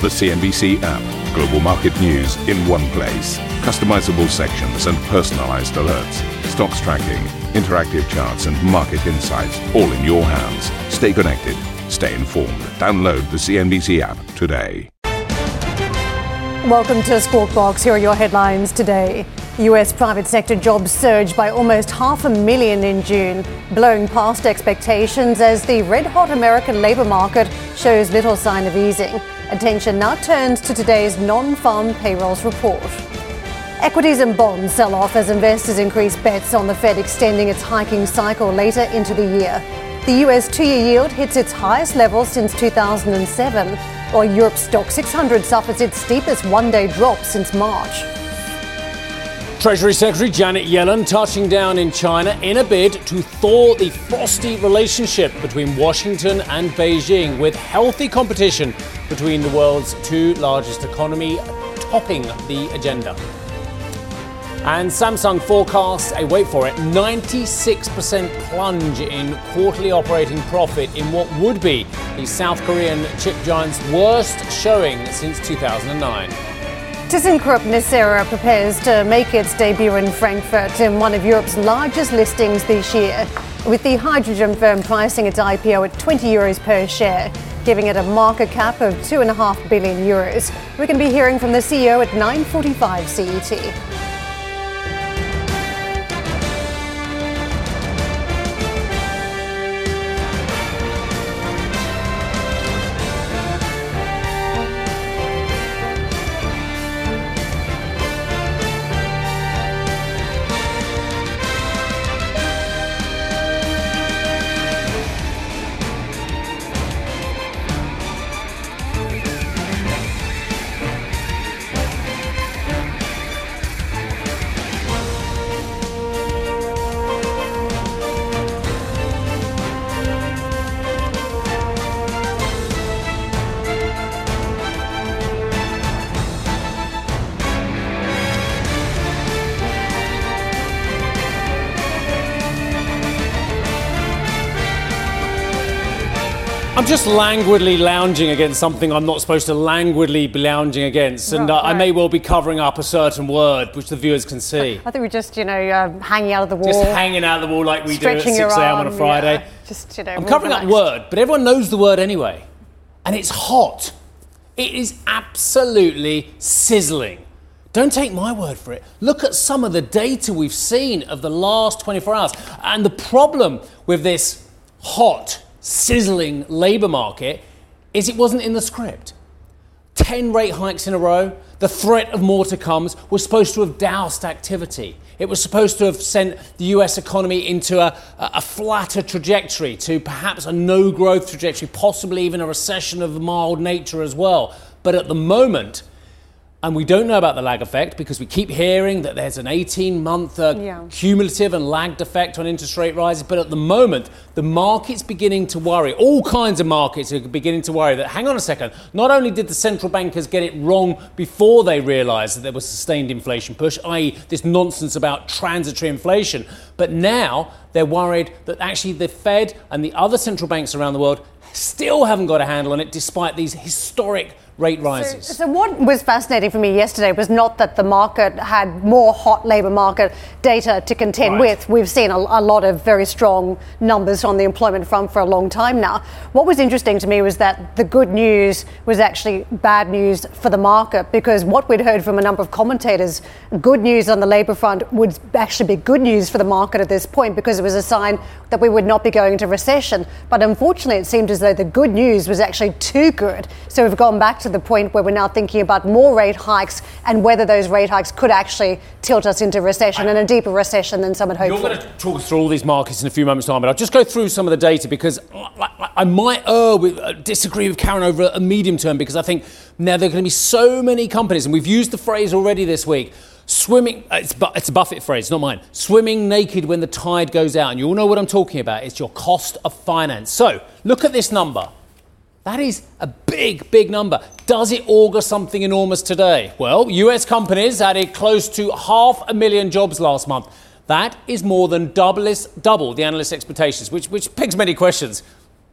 The CNBC app. Global market news in one place. Customizable sections and personalized alerts. Stocks tracking, interactive charts, and market insights all in your hands. Stay connected. Stay informed. Download the CNBC app today. Welcome to Squawk Box. Here are your headlines today. US private sector jobs surged by almost half a million in June, blowing past expectations as the red hot American labour market shows little sign of easing. Attention now turns to today's non farm payrolls report. Equities and bonds sell off as investors increase bets on the Fed extending its hiking cycle later into the year. The US two year yield hits its highest level since 2007, while Europe's Stoxx 600 suffers its steepest one day drop since March. Treasury Secretary Janet Yellen touching down in China in a bid to thaw the frosty relationship between Washington and Beijing, with healthy competition between the world's two largest economy topping the agenda. And Samsung forecasts a wait for it 96% plunge in quarterly operating profit in what would be the South Korean chip giant's worst showing since 2009. ThyssenKrupp Nucera prepares to make its debut in Frankfurt in one of Europe's largest listings this year, with the hydrogen firm pricing its IPO at 20 euros per share, giving it a market cap of 2.5 billion euros. Going to be hearing from the CEO at 9:45 CET. Just languidly lounging against something I'm not supposed to languidly be lounging against, and uh, I may well be covering up a certain word which the viewers can see. I think we're just, you know, uh, hanging out of the wall. Just hanging out of the wall like we do at 6 a.m. on a Friday. Yeah. Just, you know, I'm covering relaxed. up word, but everyone knows the word anyway. And it's hot. It is absolutely sizzling. Don't take my word for it. Look at some of the data we've seen of the last 24 hours. And the problem with this hot, sizzling labour market is it wasn't in the script. 10 rate hikes in a row, the threat of more to come was supposed to have doused activity. It was supposed to have sent the US economy into a, a flatter trajectory, to perhaps a no growth trajectory, possibly even a recession of mild nature as well. But at the moment, and we don't know about the lag effect because we keep hearing that there's an 18 month uh, yeah. cumulative and lagged effect on interest rate rises. But at the moment, the market's beginning to worry. All kinds of markets are beginning to worry that, hang on a second, not only did the central bankers get it wrong before they realised that there was sustained inflation push, i.e., this nonsense about transitory inflation, but now they're worried that actually the Fed and the other central banks around the world still haven't got a handle on it despite these historic rate rises. So, so, what was fascinating for me yesterday was not that the market had more hot labour market data to contend right. with. We've seen a, a, lot of very strong numbers on the employment front for a long time now. What was interesting to me was that the good news was actually bad news for the market because what we'd heard from a number of commentators, good news on the labour front would actually be good news for the market at this point because it was a sign that we would not be going into recession. But unfortunately, it seemed as though the good news was actually too good. So we've gone back to to the point where we're now thinking about more rate hikes and whether those rate hikes could actually tilt us into recession I, and a deeper recession than some had hoped You're going to talk through all these markets in a few moments' time, but I'll just go through some of the data because I, I might uh, with, uh, disagree with Karen over a medium term because I think now there are going to be so many companies, and we've used the phrase already this week swimming uh, it's, it's a buffett phrase not mine swimming naked when the tide goes out. And you all know what i'm talking about. It's your cost of finance. So look at this number that is a big, big number. Does it augur something enormous today? Well, US companies added close to half a million jobs last month. That is more than double, double the analyst expectations, which, which begs many questions.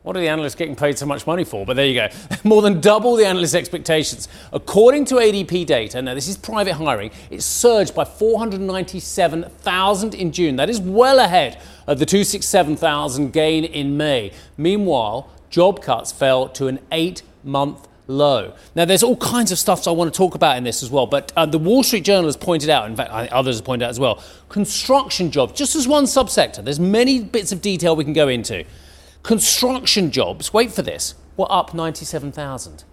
What are the analysts getting paid so much money for? But there you go. More than double the analysts' expectations. According to ADP data, now this is private hiring, it surged by 497,000 in June. That is well ahead of the 267,000 gain in May. Meanwhile, job cuts fell to an eight month low. Now, there's all kinds of stuff I want to talk about in this as well, but uh, the Wall Street Journal has pointed out, in fact, others have pointed out as well, construction jobs, just as one subsector. There's many bits of detail we can go into. Construction jobs, wait for this, were up 97,000.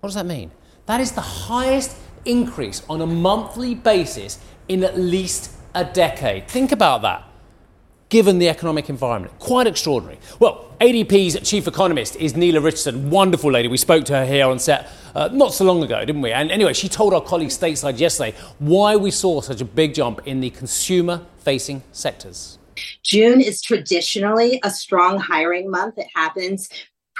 What does that mean? That is the highest increase on a monthly basis in at least a decade. Think about that given the economic environment. Quite extraordinary. Well, ADP's chief economist is Neela Richardson, wonderful lady. We spoke to her here on set uh, not so long ago, didn't we? And anyway, she told our colleagues stateside yesterday why we saw such a big jump in the consumer facing sectors. June is traditionally a strong hiring month. It happens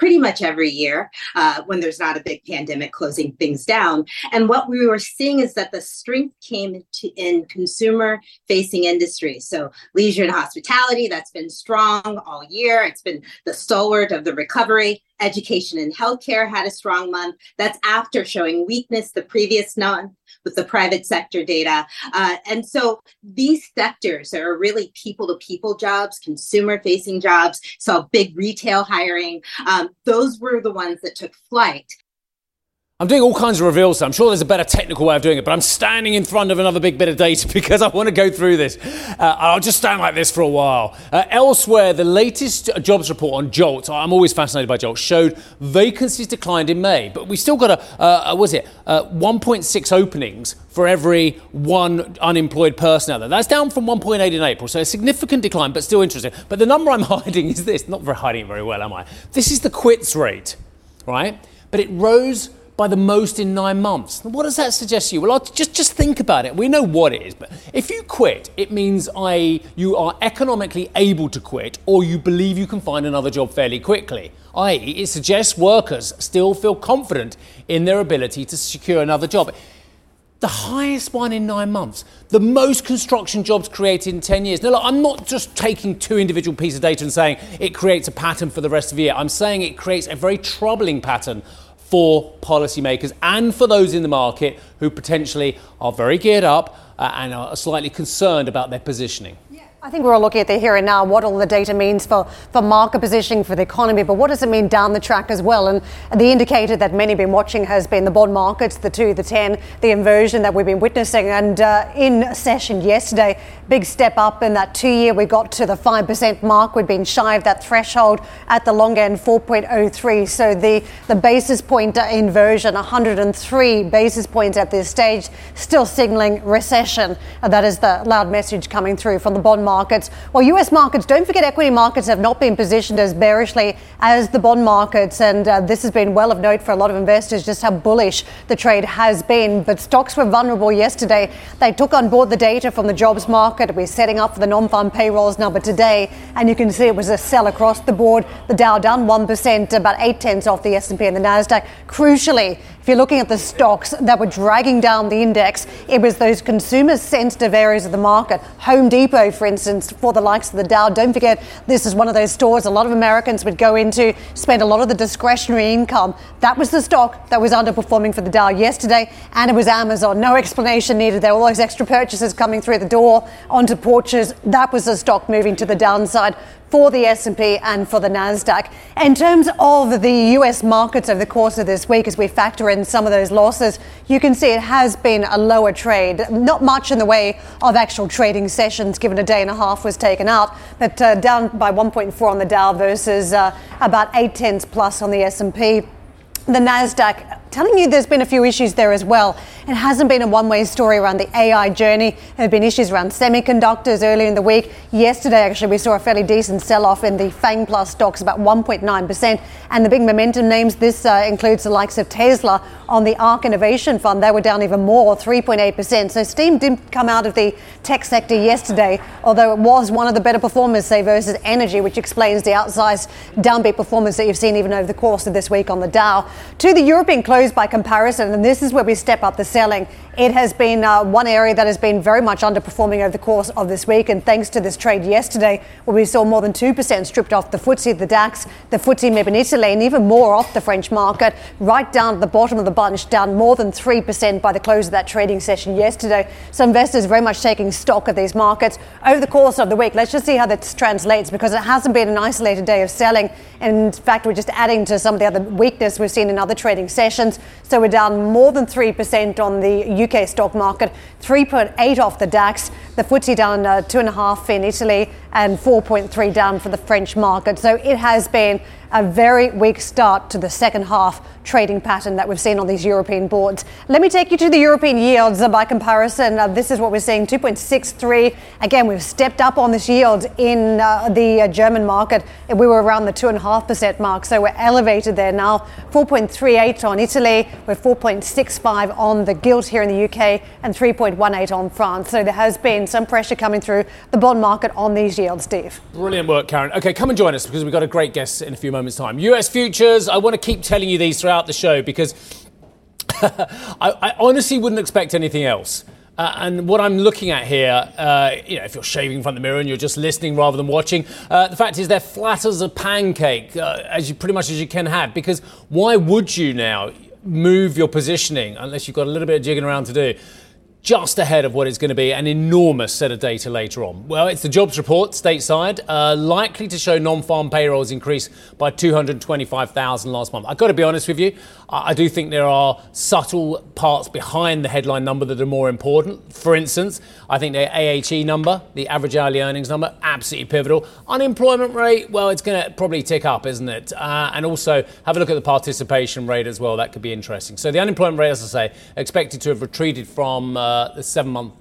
pretty much every year uh, when there's not a big pandemic closing things down. And what we were seeing is that the strength came to, in consumer facing industries. So, leisure and hospitality, that's been strong all year. It's been the stalwart of the recovery. Education and healthcare had a strong month. That's after showing weakness the previous month with the private sector data. Uh, and so these sectors are really people to people jobs, consumer facing jobs, saw big retail hiring. Um, those were the ones that took flight. I'm doing all kinds of reveals, so I'm sure there's a better technical way of doing it, but I'm standing in front of another big bit of data because I want to go through this. Uh, I'll just stand like this for a while. Uh, elsewhere, the latest jobs report on Jolt, I'm always fascinated by Jolt, showed vacancies declined in May, but we still got a, uh, was it, uh, 1.6 openings for every one unemployed person out there. That's down from 1.8 in April, so a significant decline, but still interesting. But the number I'm hiding is this, not hiding it very well, am I? This is the quits rate, right? But it rose by the most in nine months. What does that suggest to you? Well, I'll just, just think about it. We know what it is, but if you quit, it means I, you are economically able to quit or you believe you can find another job fairly quickly. I.e., it suggests workers still feel confident in their ability to secure another job. The highest one in nine months, the most construction jobs created in 10 years. Now, look, I'm not just taking two individual pieces of data and saying it creates a pattern for the rest of the year. I'm saying it creates a very troubling pattern for policymakers and for those in the market who potentially are very geared up uh, and are slightly concerned about their positioning. I think we're all looking at the here and now, what all the data means for, for market positioning for the economy, but what does it mean down the track as well? And the indicator that many have been watching has been the bond markets, the two, the 10, the inversion that we've been witnessing. And uh, in session yesterday, big step up in that two year, we got to the 5% mark. We'd been shy of that threshold at the long end, 4.03. So the, the basis point inversion, 103 basis points at this stage, still signaling recession. And that is the loud message coming through from the bond market markets. Well, US markets, don't forget equity markets have not been positioned as bearishly as the bond markets. And uh, this has been well of note for a lot of investors just how bullish the trade has been. But stocks were vulnerable yesterday. They took on board the data from the jobs market. We're setting up for the non farm payrolls number today. And you can see it was a sell across the board. The Dow down 1%, about 8 tenths off the S&P and the Nasdaq. Crucially, if you're looking at the stocks that were dragging down the index, it was those consumer sensitive areas of the market. Home Depot, for instance, for the likes of the Dow. Don't forget, this is one of those stores a lot of Americans would go into, spend a lot of the discretionary income. That was the stock that was underperforming for the Dow yesterday, and it was Amazon. No explanation needed there. All those extra purchases coming through the door onto porches. That was the stock moving to the downside for the S&P and for the Nasdaq. In terms of the US markets over the course of this week as we factor in some of those losses, you can see it has been a lower trade. Not much in the way of actual trading sessions given a day and a half was taken out, but uh, down by 1.4 on the Dow versus uh, about 8 tenths plus on the S&P. The Nasdaq telling you there's been a few issues there as well. It hasn't been a one way story around the AI journey. There have been issues around semiconductors earlier in the week. Yesterday, actually, we saw a fairly decent sell off in the FANG Plus stocks, about 1.9%. And the big momentum names, this uh, includes the likes of Tesla on the ARK Innovation Fund. They were down even more, 3.8%. So steam didn't come out of the tech sector yesterday, although it was one of the better performers, say, versus energy, which explains the outsized downbeat performance that you've seen even over the course of this week on the Dow. To the European close by comparison, and this is where we step up the selling. It has been uh, one area that has been very much underperforming over the course of this week, and thanks to this trade yesterday, where we saw more than 2% stripped off the FTSE, the DAX, the FTSE in Italy, and even more off the French market, right down at the bottom of the bunch, down more than 3% by the close of that trading session yesterday. So investors very much taking stock of these markets over the course of the week. Let's just see how this translates because it hasn't been an isolated day of selling. In fact, we're just adding to some of the other weakness we've seen in other trading sessions. So we're down more than 3% on the UK stock market, 3.8 off the DAX, the FTSE down uh, two and a half in Italy, and 4.3 down for the French market. So it has been a very weak start to the second half trading pattern that we've seen on these European boards. Let me take you to the European yields by comparison. Uh, this is what we're seeing 2.63. Again, we've stepped up on this yield in uh, the uh, German market. We were around the 2.5% mark, so we're elevated there now. 4.38 on Italy, we're 4.65 on the gilt here in the UK, and 3.18 on France. So there has been some pressure coming through the bond market on these yields, Steve. Brilliant work, Karen. Okay, come and join us because we've got a great guest in a few moments' time. US futures, I want to keep telling you these throughout the show because I, I, honestly wouldn't expect anything else. Uh, and what I'm looking at here, uh, you know, if you're shaving in front of the mirror and you're just listening rather than watching, uh, the fact is they're flat as a pancake, uh, as you pretty much as you can have. Because why would you now move your positioning unless you've got a little bit of jigging around to do? Just ahead of what is going to be an enormous set of data later on. Well, it's the jobs report stateside, uh, likely to show non-farm payrolls increase by 225,000 last month. I've got to be honest with you, I, I do think there are subtle parts behind the headline number that are more important. For instance, I think the AHE number, the average hourly earnings number, absolutely pivotal. Unemployment rate, well, it's going to probably tick up, isn't it? Uh, and also have a look at the participation rate as well. That could be interesting. So the unemployment rate, as I say, expected to have retreated from uh, uh, the seven month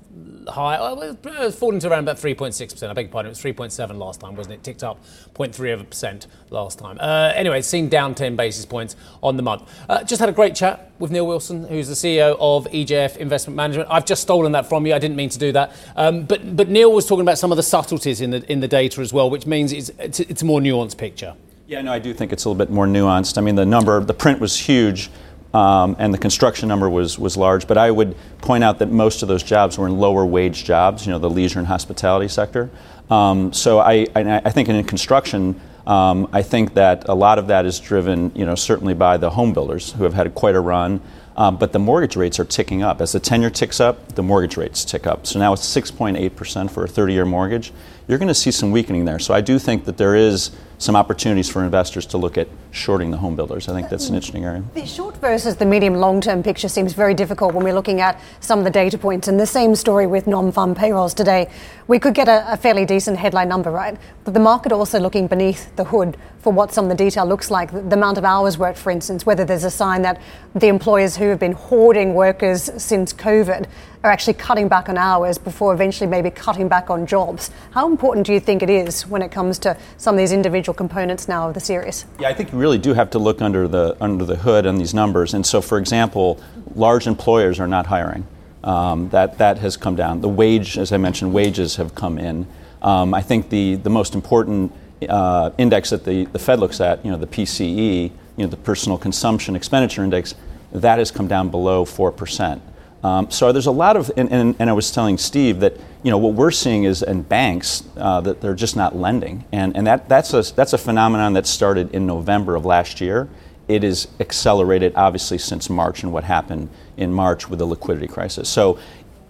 high. Oh, falling to around about 3.6%. I beg your pardon, it was 3.7 last time, wasn't it? Ticked up 0.3 of a percent last time. Uh, anyway, it's seen down 10 basis points on the month. Uh, just had a great chat with Neil Wilson, who's the CEO of EJF Investment Management. I've just stolen that from you. I didn't mean to do that. Um, but, but Neil was talking about some of the subtleties in the, in the data as well, which means it's, it's, it's a more nuanced picture. Yeah, no, I do think it's a little bit more nuanced. I mean, the number, the print was huge um, and the construction number was, was large. But I would point out that most of those jobs were in lower wage jobs, you know, the leisure and hospitality sector. Um, so I, I think in construction, um, I think that a lot of that is driven, you know, certainly by the home builders who have had quite a run. Um, but the mortgage rates are ticking up. As the tenure ticks up, the mortgage rates tick up. So now it's 6.8% for a 30 year mortgage. You're going to see some weakening there. So I do think that there is some opportunities for investors to look at shorting the home builders. I think that's an interesting area. The short versus the medium long term picture seems very difficult when we're looking at some of the data points. And the same story with non farm payrolls today. We could get a, a, fairly decent headline number, right? But the market also looking beneath the hood for what some of the detail looks like. The, the amount of hours worked, for instance, whether there's a sign that the employers who have been hoarding workers since COVID are actually cutting back on hours before eventually maybe cutting back on jobs. How important do you think it is when it comes to some of these individual components now of the series? Yeah, I think you really do have to look under the under the hood on these numbers. And so, for example, large employers are not hiring. Um, that that has come down. The wage, as I mentioned, wages have come in. Um, I think the the most important uh, index that the, the Fed looks at, you know, the PCE, you know, the personal consumption expenditure index, that has come down below four percent. Um, so there's a lot of, and, and, and, I was telling Steve that you know what we're seeing is in banks uh, that they're just not lending, and and that that's a that's a phenomenon that started in November of last year. It is accelerated obviously since March and what happened in March with the liquidity crisis. So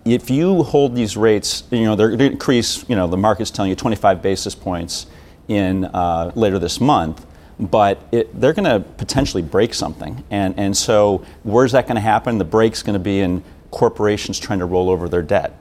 if you hold these rates, you know they're going to increase. You know the market's telling you 25 basis points in uh, later this month but it, they're going to potentially break something. And, and so, where's that going to happen? The break's going to be in corporations trying to roll over their debt.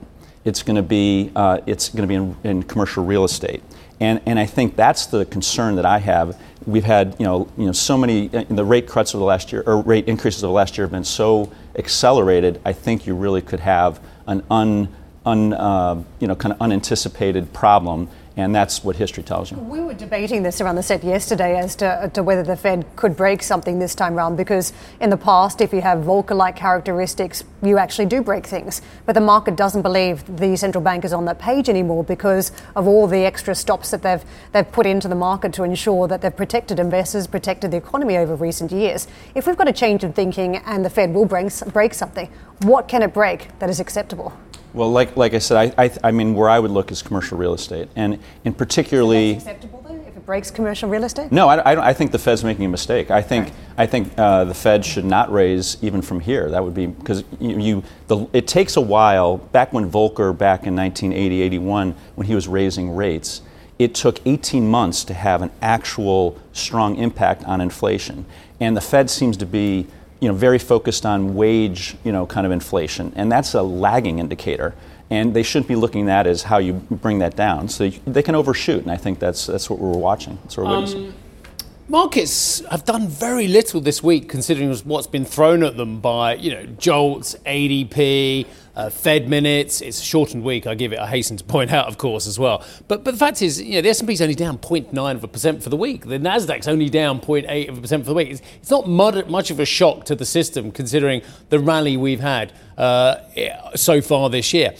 It's going to be uh, it's going to be in, in, commercial real estate, and and I think that's the concern that I have. We've had you know you know so many uh, the rate cuts of the last year or rate increases of the last year have been so accelerated. I think you really could have an un, un uh, you know kind of unanticipated problem And that's what history tells you. We were debating this around the set yesterday as to, to whether the Fed could break something this time around because in the past, if you have Volcker like characteristics, you actually do break things. But the market doesn't believe the central bank is on that page anymore because of all the extra stops that they've, they've put into the market to ensure that they've protected investors, protected the economy over recent years. If we've got a change of thinking and the Fed will break, break something, what can it break that is acceptable? Well, like, like I said, I, I, I mean, where I would look is commercial real estate. And in particularly. Acceptable then, if it breaks commercial real estate? No, I, I, I, think the Fed's making a mistake. I think, right. I think uh, the Fed should not raise even from here. That would be because you, you the, it takes a while. Back when Volcker, back in 1980, 81, when he was raising rates, it took 18 months to have an actual strong impact on inflation. And the Fed seems to be you know, very focused on wage, you know, kind of inflation, and that's a lagging indicator. And they shouldn't be looking at that as how you bring that down. So they can overshoot, and I think that's that's what we're watching. That's what we're um, witnessing. Markets have done very little this week, considering what's been thrown at them by you know jolts, ADP, uh, Fed minutes. It's a shortened week. I give it. I hasten to point out, of course, as well. But but the fact is, you know, the S and P is only down 0.9 of a percent for the week. The Nasdaq's only down 0.8 of a percent for the week. It's, it's not much of a shock to the system, considering the rally we've had uh, so far this year.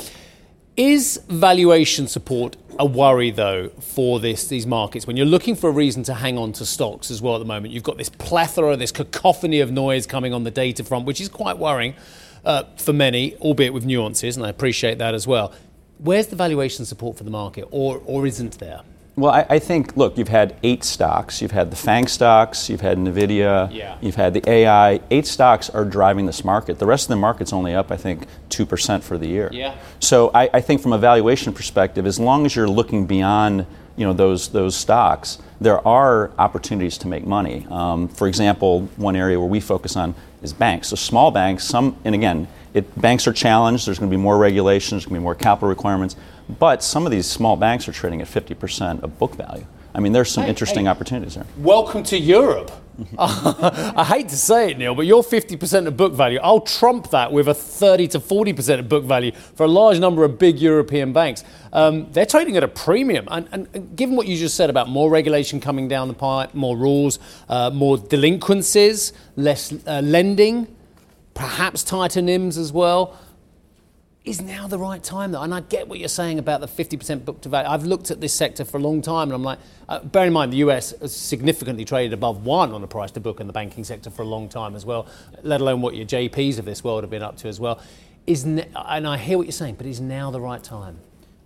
Is valuation support a worry though for this these markets when you're looking for a reason to hang on to stocks as well at the moment? You've got this plethora, this cacophony of noise coming on the data front, which is quite worrying uh, for many, albeit with nuances, and I appreciate that as well. Where's the valuation support for the market, or, or isn't there? Well, I, I, think, look, you've had eight stocks. You've had the FANG stocks, you've had NVIDIA, yeah. you've had the AI. Eight stocks are driving this market. The rest of the market's only up, I think, 2% for the year. Yeah. So I, I think from a valuation perspective, as long as you're looking beyond you know, those, those stocks, there are opportunities to make money. Um, for example, one area where we focus on is banks. So small banks, some, and again, it, banks are challenged. There's going to be more regulations. There's going to be more capital requirements. But some of these small banks are trading at 50% of book value. I mean, there's some hey, interesting hey, opportunities there. Welcome to Europe. I hate to say it, Neil, but you're 50% of book value. I'll trump that with a 30 to 40% of book value for a large number of big European banks. Um, they're trading at a premium. And, and, and, given what you just said about more regulation coming down the pipe, more rules, uh, more delinquencies, less uh, lending, perhaps tighter NIMs as well is now the right time though? And I get what you're saying about the 50% book to value. I've looked at this sector for a long time and I'm like, uh, bear in mind the US has significantly traded above one on the price to book in the banking sector for a long time as well, let alone what your JPs of this world have been up to as well. Is ne- and I hear what you're saying, but is now the right time?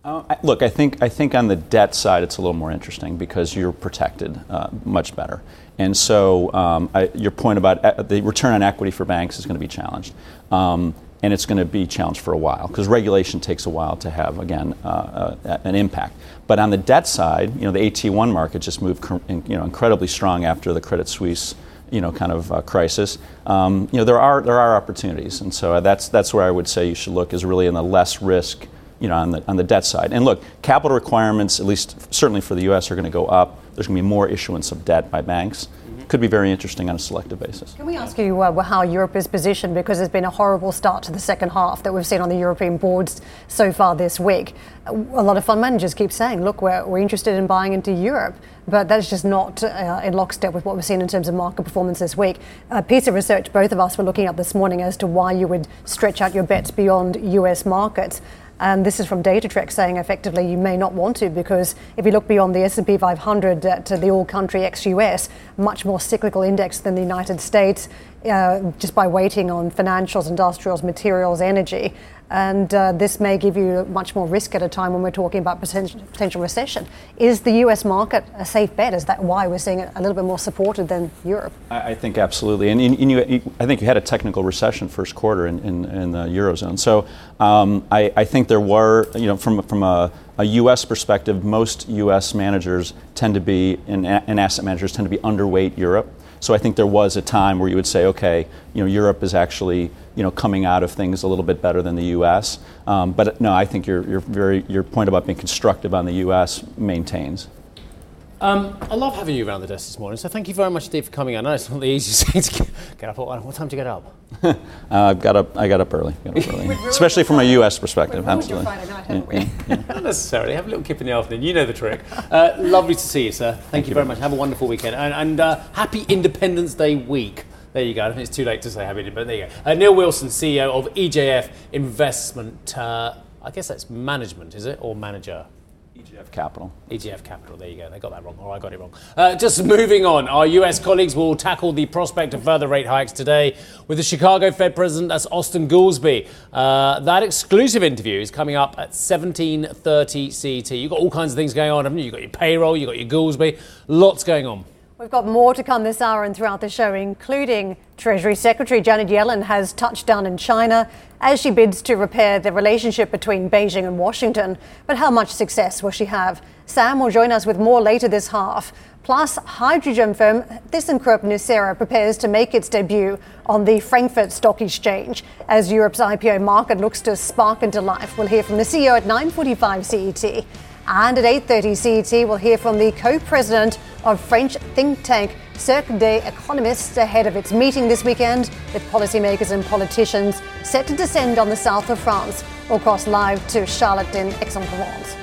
Uh, I, look, I think I think on the debt side it's a little more interesting because you're protected uh, much better, and so um, I, your point about uh, the return on equity for banks is going to be challenged. Um, and it's going to be challenged for a while because regulation takes a while to have again uh, uh, an impact. But on the debt side, you know the AT1 market just moved you know incredibly strong after the Credit Suisse you know kind of uh, crisis. Um, you know there are there are opportunities, and so that's that's where I would say you should look is really in the less risk you know on the on the debt side. And look, capital requirements at least certainly for the U.S. are going to go up. There's going to be more issuance of debt by banks could be very interesting on a selective basis. Can we ask you uh, how Europe is positioned? Because there's been a horrible start to the second half that we've seen on the European boards so far this week. A lot of fund managers keep saying, look, we're, we're interested in buying into Europe, but that's just not uh, in lockstep with what we've seen in terms of market performance this week. A piece of research both of us were looking at this morning as to why you would stretch out your bets beyond US markets. And this is from Datatrek saying effectively you may not want to because if you look beyond the S&P 500 uh, to the all-country ex-US, much more cyclical index than the United States, uh, just by weighting on financials, industrials, materials, energy. And uh, this may give you much more risk at a time when we're talking about potential, recession. Is the US market a safe bet? Is that why we're seeing it a little bit more supported than Europe? I, think absolutely. And, and you, you, I think you had a technical recession first quarter in, in, in the Eurozone. So um, I, I, think there were, you know, from, from a, a U.S. perspective, most U.S. managers tend to be, and, and asset managers tend to be underweight Europe. So I think there was a time where you would say, okay, you know, Europe is actually, you know, coming out of things a little bit better than the U.S. Um, but no, I think your, your, very, your point about being constructive on the U.S. maintains. Um, I love having you around the desk this morning, so thank you very much indeed for coming. I know it's not the easiest thing to get up. What time do you get up? uh, I got up. I got up early, got up early. especially from a U.S. perspective. Absolutely. Night, yeah, yeah, yeah. Not necessarily. Have a little kip in the afternoon. You know the trick. Uh, lovely to see you, sir. Thank, thank you, you very much. Have a wonderful weekend and, and uh, happy Independence Day week. There you go. I think it's too late to say happy, but there you go. Uh, Neil Wilson, CEO of EJF Investment. Uh, I guess that's management, is it, or manager? EJF Capital. EJF Capital, there you go. They got that wrong, or I got it wrong. Uh, just moving on, our US colleagues will tackle the prospect of further rate hikes today with the Chicago Fed president, that's Austin Goolsbee. Uh, that exclusive interview is coming up at 17.30 CT. You've got all kinds of things going on, haven't you? You've got your payroll, you've got your Goolsbee, lots going on. We've got more to come this hour and throughout the show, including Treasury Secretary Janet Yellen has touched down in China as she bids to repair the relationship between Beijing and Washington. But how much success will she have? Sam will join us with more later this half. Plus, hydrogen firm ThyssenKrupp Nucera prepares to make its debut on the Frankfurt Stock Exchange as Europe's IPO market looks to spark into life. We'll hear from the CEO at 9:45 CET. And at 8:30 CET, we'll hear from the co-president of French think tank Cercle des Economistes ahead of its meeting this weekend with policymakers and politicians set to descend on the south of France. We'll cross live to Charlotte in Aix-en-Provence.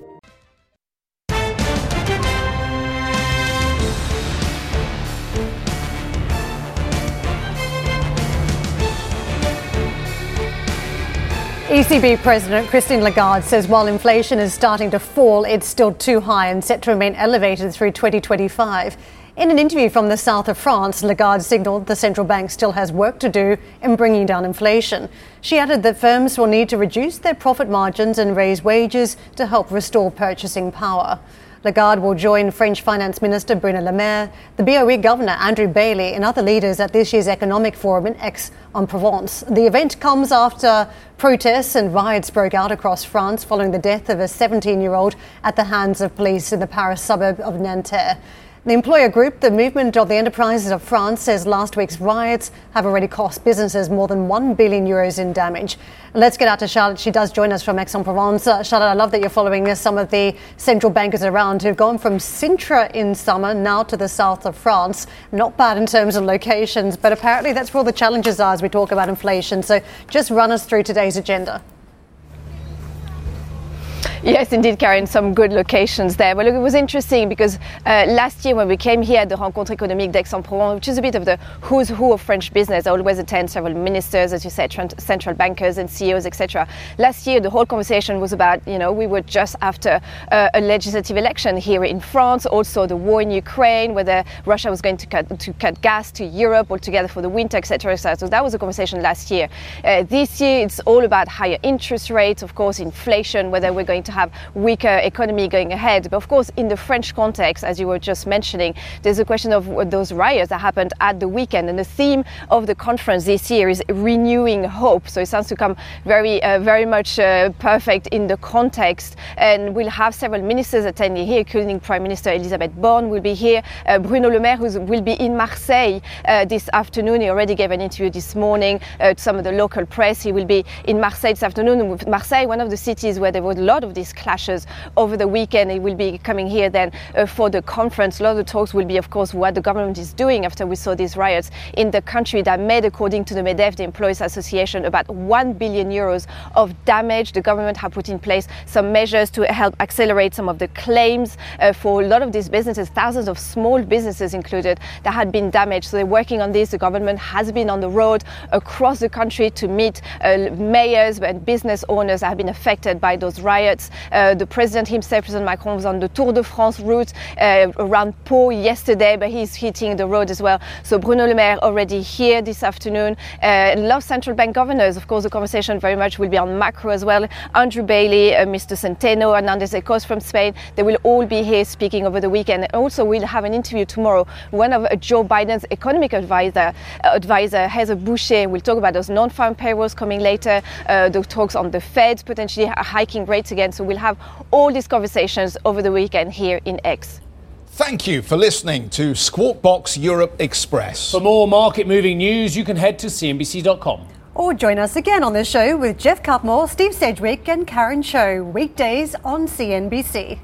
ECB President Christine Lagarde says while inflation is starting to fall, it's still too high and set to remain elevated through 2025. In an interview from the south of France, Lagarde signaled the central bank still has work to do in bringing down inflation. She added that firms will need to reduce their profit margins and raise wages to help restore purchasing power. Lagarde will join French Finance Minister Bruno Le Maire, the BOE Governor Andrew Bailey, and other leaders at this year's Economic Forum in Aix-en-Provence. The event comes after protests and riots broke out across France following the death of a 17 year old at the hands of police in the Paris suburb of Nanterre. The employer group, the Movement of the Enterprises of France, says last week's riots have already cost businesses more than 1 billion euros in damage. Let's get out to Charlotte. She does join us from Aix-en-Provence. Uh, Charlotte, I love that you're following this. some of the central bankers around who've gone from Sintra in summer now to the south of France. Not bad in terms of locations, but apparently that's where all the challenges are as we talk about inflation. So just run us through today's agenda. Yes, indeed, Karen, some good locations there. Well, look, it was interesting because uh, last year when we came here at the Rencontre Économique d'Aix-en-Provence, which is a bit of the who's who of French business, I always attend several ministers, as you said, central bankers and CEOs, etc. Last year, the whole conversation was about, you know, we were just after uh, a legislative election here in France, also the war in Ukraine, whether Russia was going to cut, to cut gas to Europe altogether for the winter, etc. So that was a conversation last year. Uh, this year, it's all about higher interest rates, of course, inflation, whether we're going to to have weaker economy going ahead. But of course, in the French context, as you were just mentioning, there's a question of those riots that happened at the weekend. And the theme of the conference this year is renewing hope. So it sounds to come very, uh, very much uh, perfect in the context. And we'll have several ministers attending here, including Prime Minister Elisabeth Borne will be here. Uh, Bruno Le Maire, who will be in Marseille uh, this afternoon. He already gave an interview this morning uh, to some of the local press. He will be in Marseille this afternoon. Marseille, one of the cities where there was a lot of these clashes over the weekend. It will be coming here then uh, for the conference. A lot of the talks will be, of course, what the government is doing after we saw these riots in the country that made, according to the MEDEF, the Employees Association, about 1 billion euros of damage. The government have put in place some measures to help accelerate some of the claims uh, for a lot of these businesses, thousands of small businesses included, that had been damaged. So they're working on this. The government has been on the road across the country to meet uh, mayors and business owners that have been affected by those riots. Uh, the president himself, President Macron, was on the Tour de France route uh, around Pau yesterday, but he's hitting the road as well. So Bruno Le Maire already here this afternoon. Uh, of central bank governors, of course, the conversation very much will be on macro as well. Andrew Bailey, uh, Mr. Centeno, Hernández de Cos from Spain, they will all be here speaking over the weekend. Also, we'll have an interview tomorrow. One of uh, Joe Biden's economic advisor, uh, advisor Heather Boushey. We'll talk about those non-farm payrolls coming later, the talks on the Fed potentially hiking rates again. So we'll have all these conversations over the weekend here in Aix. Thank you for listening to Squawk Box Europe Express. For more market moving news, you can head to CNBC.com. Or join us again on the show with Geoff Cutmore, Steve Sedgwick, and Karen Tso, weekdays on CNBC.